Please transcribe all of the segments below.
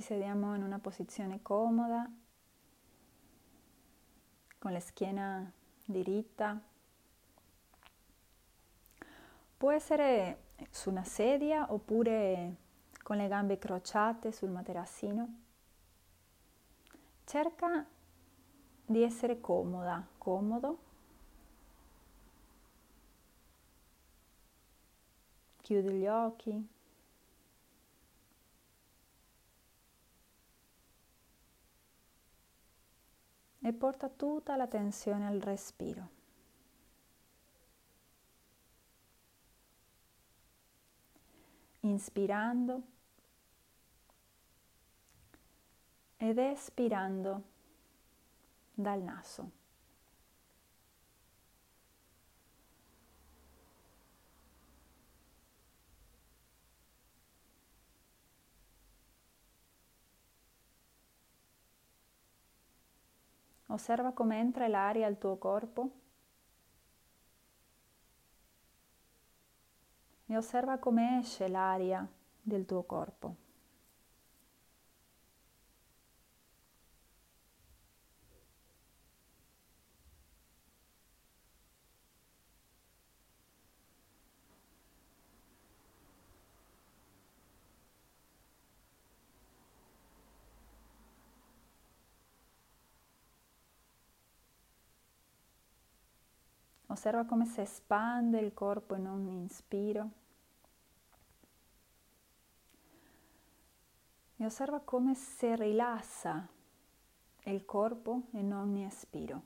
Ci sediamo in una posizione comoda, con la schiena diritta. Può essere su una sedia oppure con le gambe crociate sul materassino. Cerca di essere comoda, comodo. Chiudi gli occhi. E porta tutta l'attenzione al respiro. Inspirando ed espirando dal naso. Osserva come entra l'aria al tuo corpo e osserva come esce l'aria del tuo corpo. Osserva come si espande il corpo in ogni inspiro. E osserva come si rilassa il corpo in ogni espiro.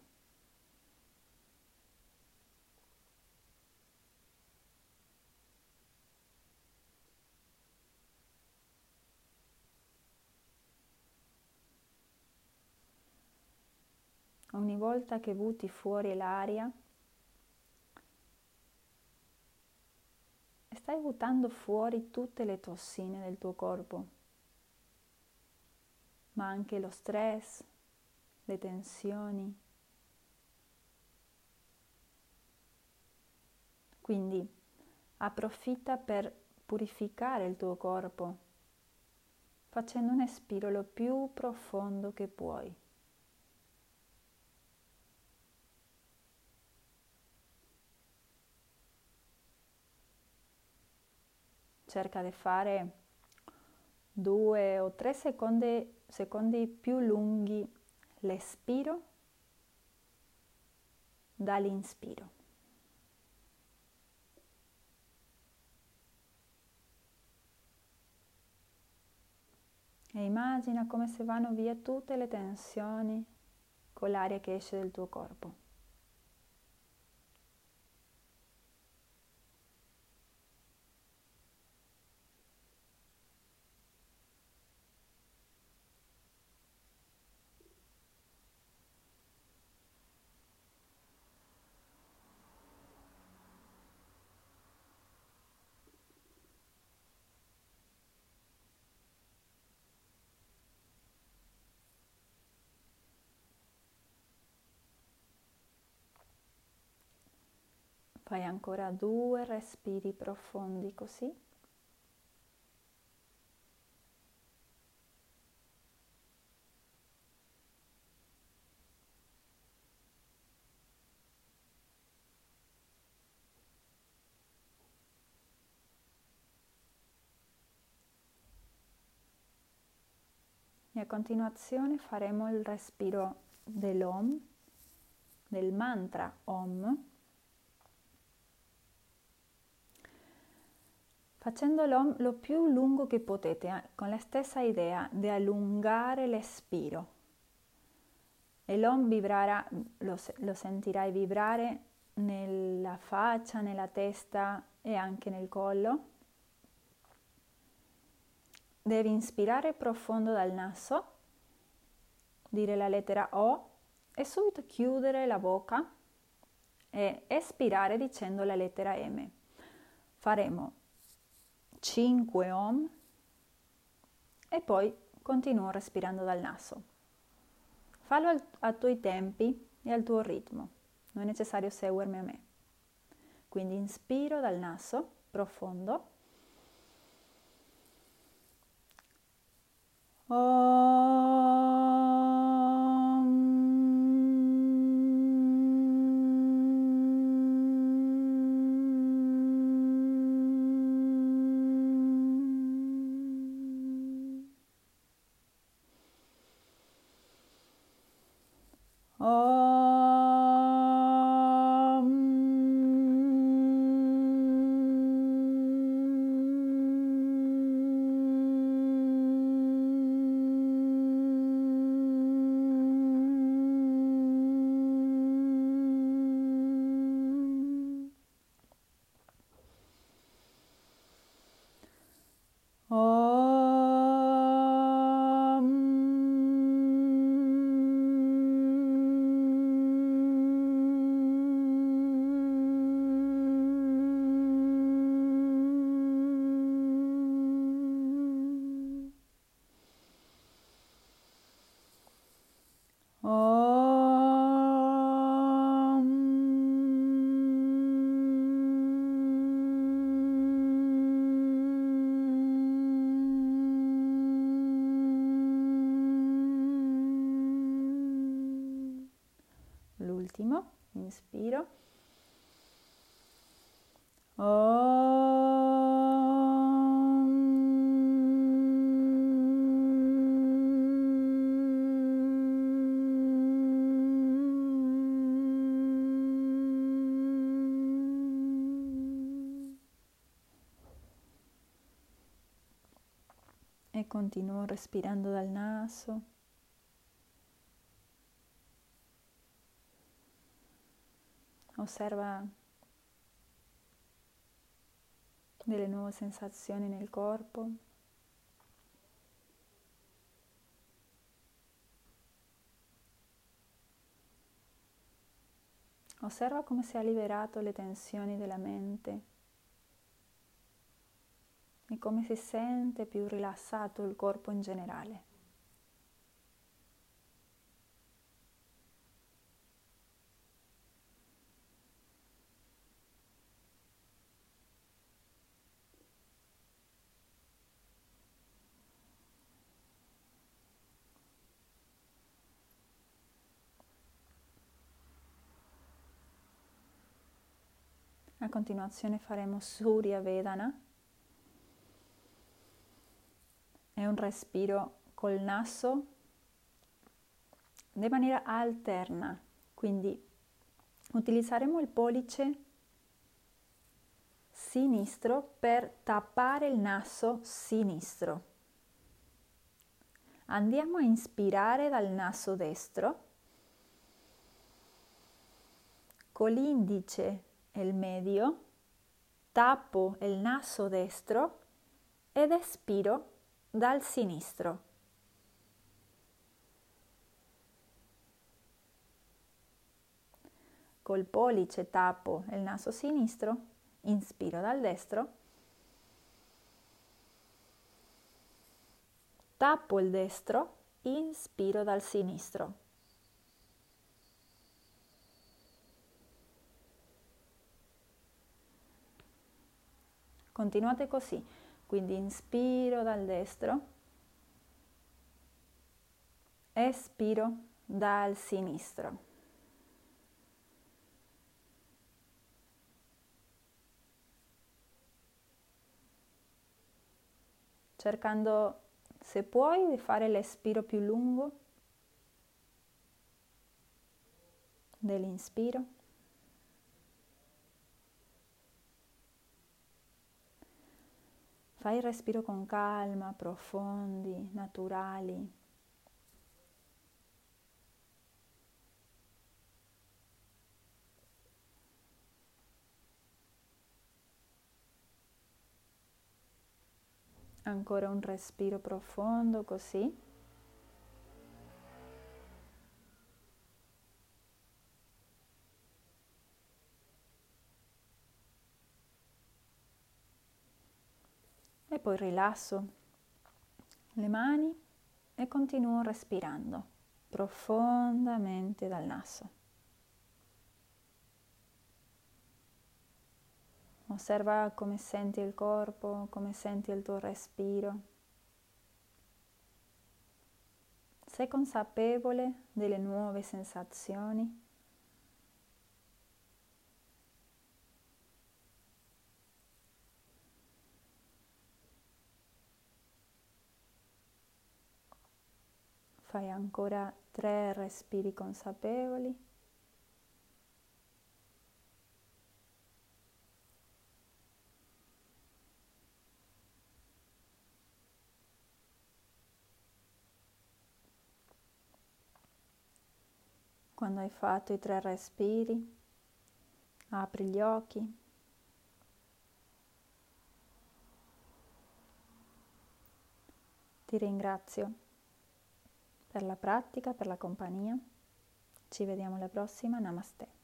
Ogni volta che butti fuori l'aria, stai buttando fuori tutte le tossine del tuo corpo, ma anche lo stress, le tensioni. Quindi approfitta per purificare il tuo corpo facendo un espiro lo più profondo che puoi. Cerca di fare due o tre secondi, secondi più lunghi l'espiro dall'inspiro. E immagina come se vanno via tutte le tensioni con l'aria che esce dal tuo corpo. Fai ancora due respiri profondi così. E a continuazione faremo il respiro dell'Om, del mantra Om facendolo lo più lungo che potete, eh, con la stessa idea di allungare l'espiro. E l'om vibrerà, lo, lo sentirai vibrare nella faccia, nella testa e anche nel collo. Devi inspirare profondo dal naso, dire la lettera O e subito chiudere la bocca e espirare dicendo la lettera M. Faremo 5 ohm e poi continuo respirando dal naso. Fallo al, a tuoi tempi e al tuo ritmo, non è necessario seguirmi a me. Quindi inspiro dal naso profondo. L'ultimo, inspiro. E continuo respirando dal naso. Osserva delle nuove sensazioni nel corpo. Osserva come si è liberato le tensioni della mente e come si sente più rilassato il corpo in generale. A continuazione faremo Surya Vedana. È un respiro col naso di maniera alterna, quindi utilizzeremo il pollice sinistro per tappare il naso sinistro. Andiamo a inspirare dal naso destro con l'indice il medio, tappo il naso destro ed espiro dal sinistro. Col pollice tappo il naso sinistro, inspiro dal destro, tappo il destro, inspiro dal sinistro. Continuate così, quindi inspiro dal destro, espiro dal sinistro. Cercando, se puoi, di fare l'espiro più lungo dell'inspiro. Fai il respiro con calma, profondi, naturali. Ancora un respiro profondo così. E poi rilasso le mani e continuo respirando profondamente dal naso. Osserva come senti il corpo, come senti il tuo respiro. Sei consapevole delle nuove sensazioni? Fai ancora tre respiri consapevoli. Quando hai fatto i tre respiri, apri gli occhi. Ti ringrazio per la pratica, per la compagnia. Ci vediamo alla prossima. Namaste.